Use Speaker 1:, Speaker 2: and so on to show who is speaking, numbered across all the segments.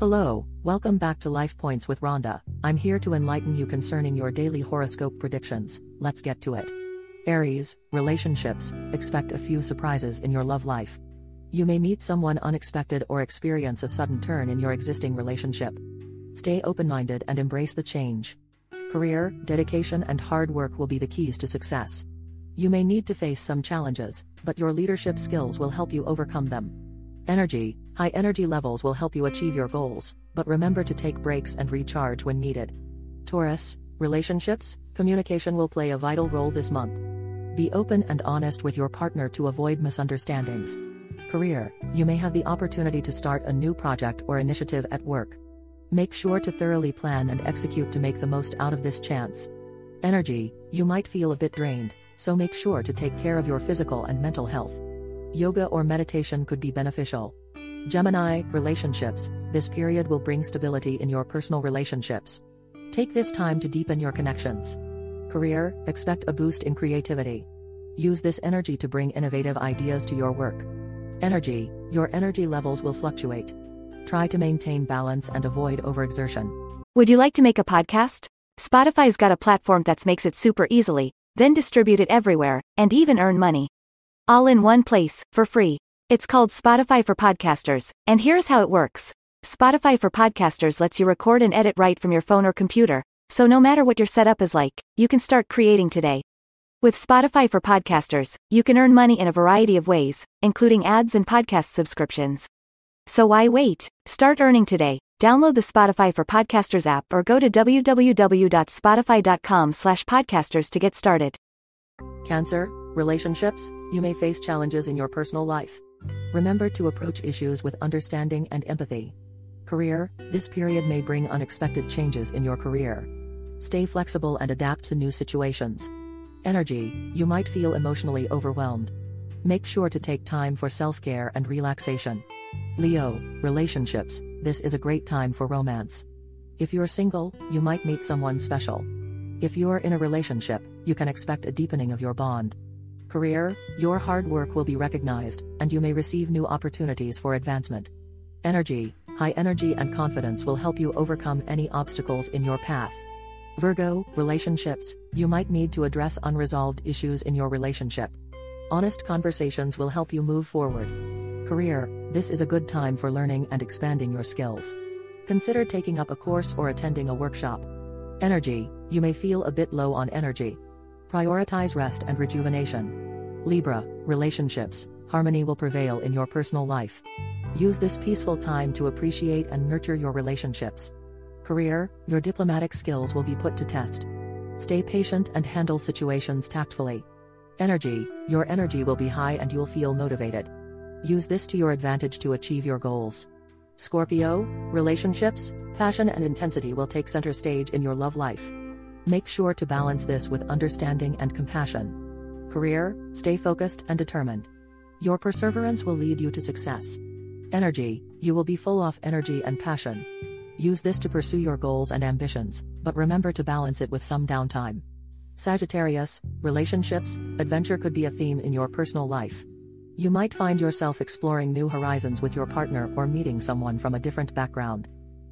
Speaker 1: Hello, welcome back to Life Points with Ronda. I'm here to enlighten you concerning your daily horoscope predictions. Let's get to it. Aries, relationships, expect a few surprises in your love life. You may meet someone unexpected or experience a sudden turn in your existing relationship. Stay open minded and embrace the change. Career, dedication, and hard work will be the keys to success. You may need to face some challenges, but your leadership skills will help you overcome them. Energy, high energy levels will help you achieve your goals, but remember to take breaks and recharge when needed. Taurus, relationships, communication will play a vital role this month. Be open and honest with your partner to avoid misunderstandings. Career, you may have the opportunity to start a new project or initiative at work. Make sure to thoroughly plan and execute to make the most out of this chance. Energy, you might feel a bit drained, so make sure to take care of your physical and mental health. Yoga or meditation could be beneficial. Gemini, relationships, this period will bring stability in your personal relationships. Take this time to deepen your connections. Career, expect a boost in creativity. Use this energy to bring innovative ideas to your work. Energy, your energy levels will fluctuate. Try to maintain balance and avoid overexertion.
Speaker 2: Would you like to make a podcast? Spotify's got a platform that makes it super easily, then distribute it everywhere, and even earn money. All in one place, for free. It's called Spotify for Podcasters, and here's how it works Spotify for Podcasters lets you record and edit right from your phone or computer, so no matter what your setup is like, you can start creating today. With Spotify for Podcasters, you can earn money in a variety of ways, including ads and podcast subscriptions. So why wait? Start earning today. Download the Spotify for Podcasters app or go to www.spotify.com/podcasters to get started.
Speaker 1: Cancer, relationships, you may face challenges in your personal life. Remember to approach issues with understanding and empathy. Career, this period may bring unexpected changes in your career. Stay flexible and adapt to new situations. Energy, you might feel emotionally overwhelmed. Make sure to take time for self care and relaxation. Leo, relationships, this is a great time for romance. If you're single, you might meet someone special. If you're in a relationship, you can expect a deepening of your bond. Career, your hard work will be recognized, and you may receive new opportunities for advancement. Energy, high energy and confidence will help you overcome any obstacles in your path. Virgo, relationships, you might need to address unresolved issues in your relationship. Honest conversations will help you move forward. Career, this is a good time for learning and expanding your skills. Consider taking up a course or attending a workshop. Energy, you may feel a bit low on energy. Prioritize rest and rejuvenation. Libra, relationships, harmony will prevail in your personal life. Use this peaceful time to appreciate and nurture your relationships. Career, your diplomatic skills will be put to test. Stay patient and handle situations tactfully. Energy, your energy will be high and you'll feel motivated. Use this to your advantage to achieve your goals. Scorpio, relationships, passion and intensity will take center stage in your love life. Make sure to balance this with understanding and compassion. Career, stay focused and determined. Your perseverance will lead you to success. Energy, you will be full of energy and passion. Use this to pursue your goals and ambitions, but remember to balance it with some downtime. Sagittarius, relationships, adventure could be a theme in your personal life. You might find yourself exploring new horizons with your partner or meeting someone from a different background.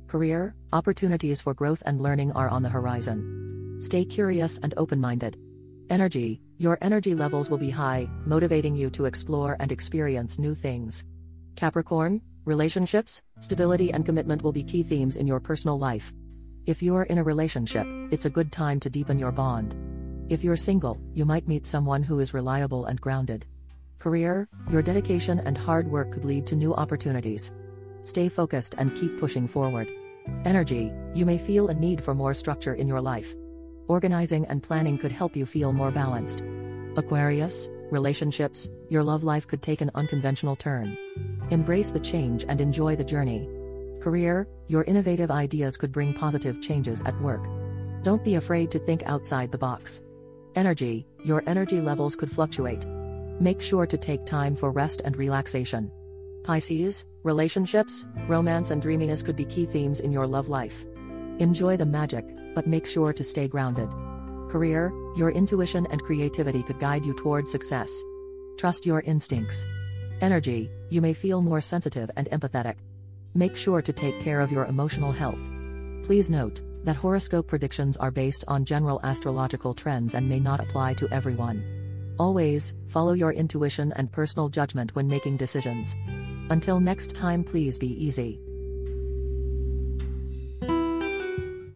Speaker 1: Career, opportunities for growth and learning are on the horizon. Stay curious and open minded. Energy, your energy levels will be high, motivating you to explore and experience new things. Capricorn, relationships, stability, and commitment will be key themes in your personal life. If you're in a relationship, it's a good time to deepen your bond. If you're single, you might meet someone who is reliable and grounded. Career, your dedication and hard work could lead to new opportunities. Stay focused and keep pushing forward. Energy, you may feel a need for more structure in your life. Organizing and planning could help you feel more balanced. Aquarius, relationships, your love life could take an unconventional turn. Embrace the change and enjoy the journey. Career, your innovative ideas could bring positive changes at work. Don't be afraid to think outside the box. Energy, your energy levels could fluctuate. Make sure to take time for rest and relaxation. Pisces, relationships, romance, and dreaminess could be key themes in your love life. Enjoy the magic, but make sure to stay grounded. Career, your intuition and creativity could guide you toward success. Trust your instincts. Energy, you may feel more sensitive and empathetic. Make sure to take care of your emotional health. Please note that horoscope predictions are based on general astrological trends and may not apply to everyone. Always follow your intuition and personal judgment when making decisions. Until next time, please be easy.